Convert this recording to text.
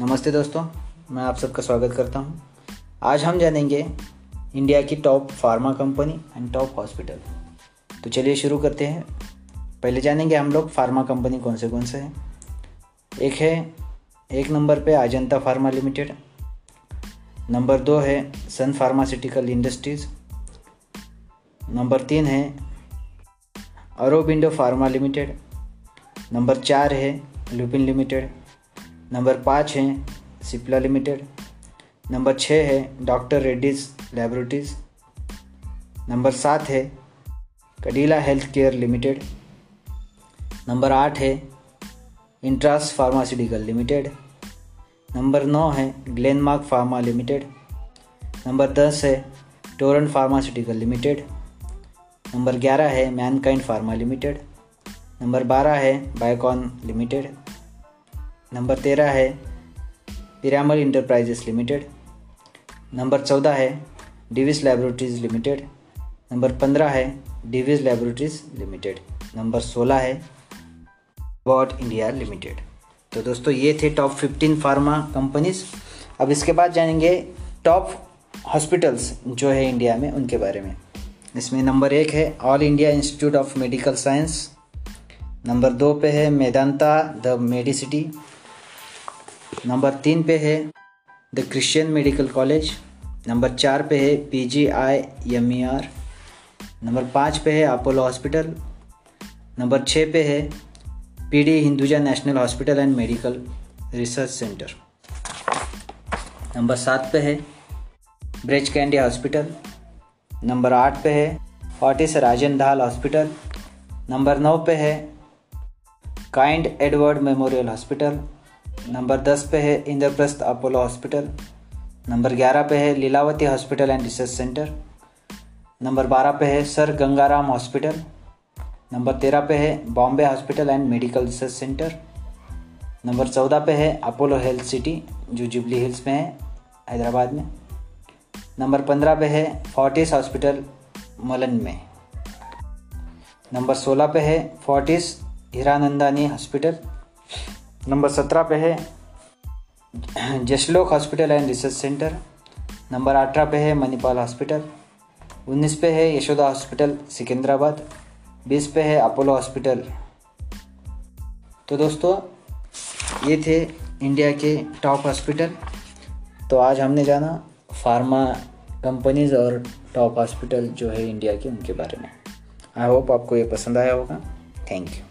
नमस्ते दोस्तों, मैं आप सबका स्वागत करता हूँ। आज हम जानेंगे इंडिया की top pharma company and top hospital तो चलिए शुरू करते हैं। पहले जानेंगे हम लोग फार्मा कंपनी कौन से कौन से हैं। एक है, एक नंबर पे अजंता फार्मा लिमिटेड नंबर दो है सन फार्मास्यूटिकल इंडस्ट्रीज़ नंबर तीन है अरोबिंडो फार्मा लिमिटेड नंबर चार है लुपिन लिमिटेड नंबर पाँच है सिप्ला लिमिटेड। नंबर छः है डॉक्टर रेड्डीज लेबोरेटरीज। नंबर सात है Cadila health care limited. Number आठ है इंट्रास फार्मास्यूटिकल लिमिटेड। नंबर नौ है ग्लेनमार्क फार्मा लिमिटेड। नंबर दस है टोरन फार्मास्यूटिकल लिमिटेड। नंबर ग्यारह है मैनकाइंड फार्मा लिमिटेड। नंबर बारह है बायोकॉन लिमिटेड। नंबर तेरह है पिरामल इंटरप्राइजेस लिमिटेड। नंबर चौदह है डिविस लेबोरेटरीज लिमिटेड। नंबर पंद्रह है डिविस लेबोरेटरीज लिमिटेड। नंबर सोलह है वॉट इंडिया लिमिटेड। तो दोस्तों, ये थे टॉप फिफ्टीन फार्मा कंपनीज़ अब इसके बाद जानेंगे टॉप हॉस्पिटल्स जो है इंडिया में, उनके बारे में। इसमें नंबर एक है All India Institute of Medical Science number दो पे है मेदांता, द मेडिसिटी। नंबर तीन पे है the Christian medical college, number चार पे है P G I M E R number पाँच पे है अपोलो हॉस्पिटल, नंबर छः पे है P D Hinduja national hospital and medical research centre. Number सात पे है ब्रिज कैंडी हॉस्पिटल, नंबर आठ पे है Fortis Rajan Dhall hospital, number नौ पे है King Edward memorial hospital number दस पे है इंद्रप्रस्थ अपोलो हॉस्पिटल। नंबर ग्यारह पे है Lilavati hospital and research centre. Number बारह पे है सर गंगाराम हॉस्पिटल। नंबर तेरह पे है Bombay hospital and medical research centre. Number चौदह पे है अपोलो हेल्थ सिटी, जो जुबली हिल्स में है, हैदराबाद में। नंबर पंद्रह पे है फोर्टिस हॉस्पिटल, मलन में। नंबर सोलह पे है फोर्टिस हीरानंदानी हॉस्पिटल। नंबर सत्रह पे है। Jaslok hospital and research centre. Number अठारह पे है मणिपाल हॉस्पिटल। उन्नीस पे है यशोदा हॉस्पिटल, सिकंदराबाद। बीस पे है अपोलो हॉस्पिटल। तो दोस्तों, ये थे इंडिया के टॉप हॉस्पिटल। तो आज हमने जाना फार्मा कंपनीज़ और टॉप हॉस्पिटल जो है इंडिया के उनके बारे में। आई होप आपको ये पसंद आया होगा। Thank you.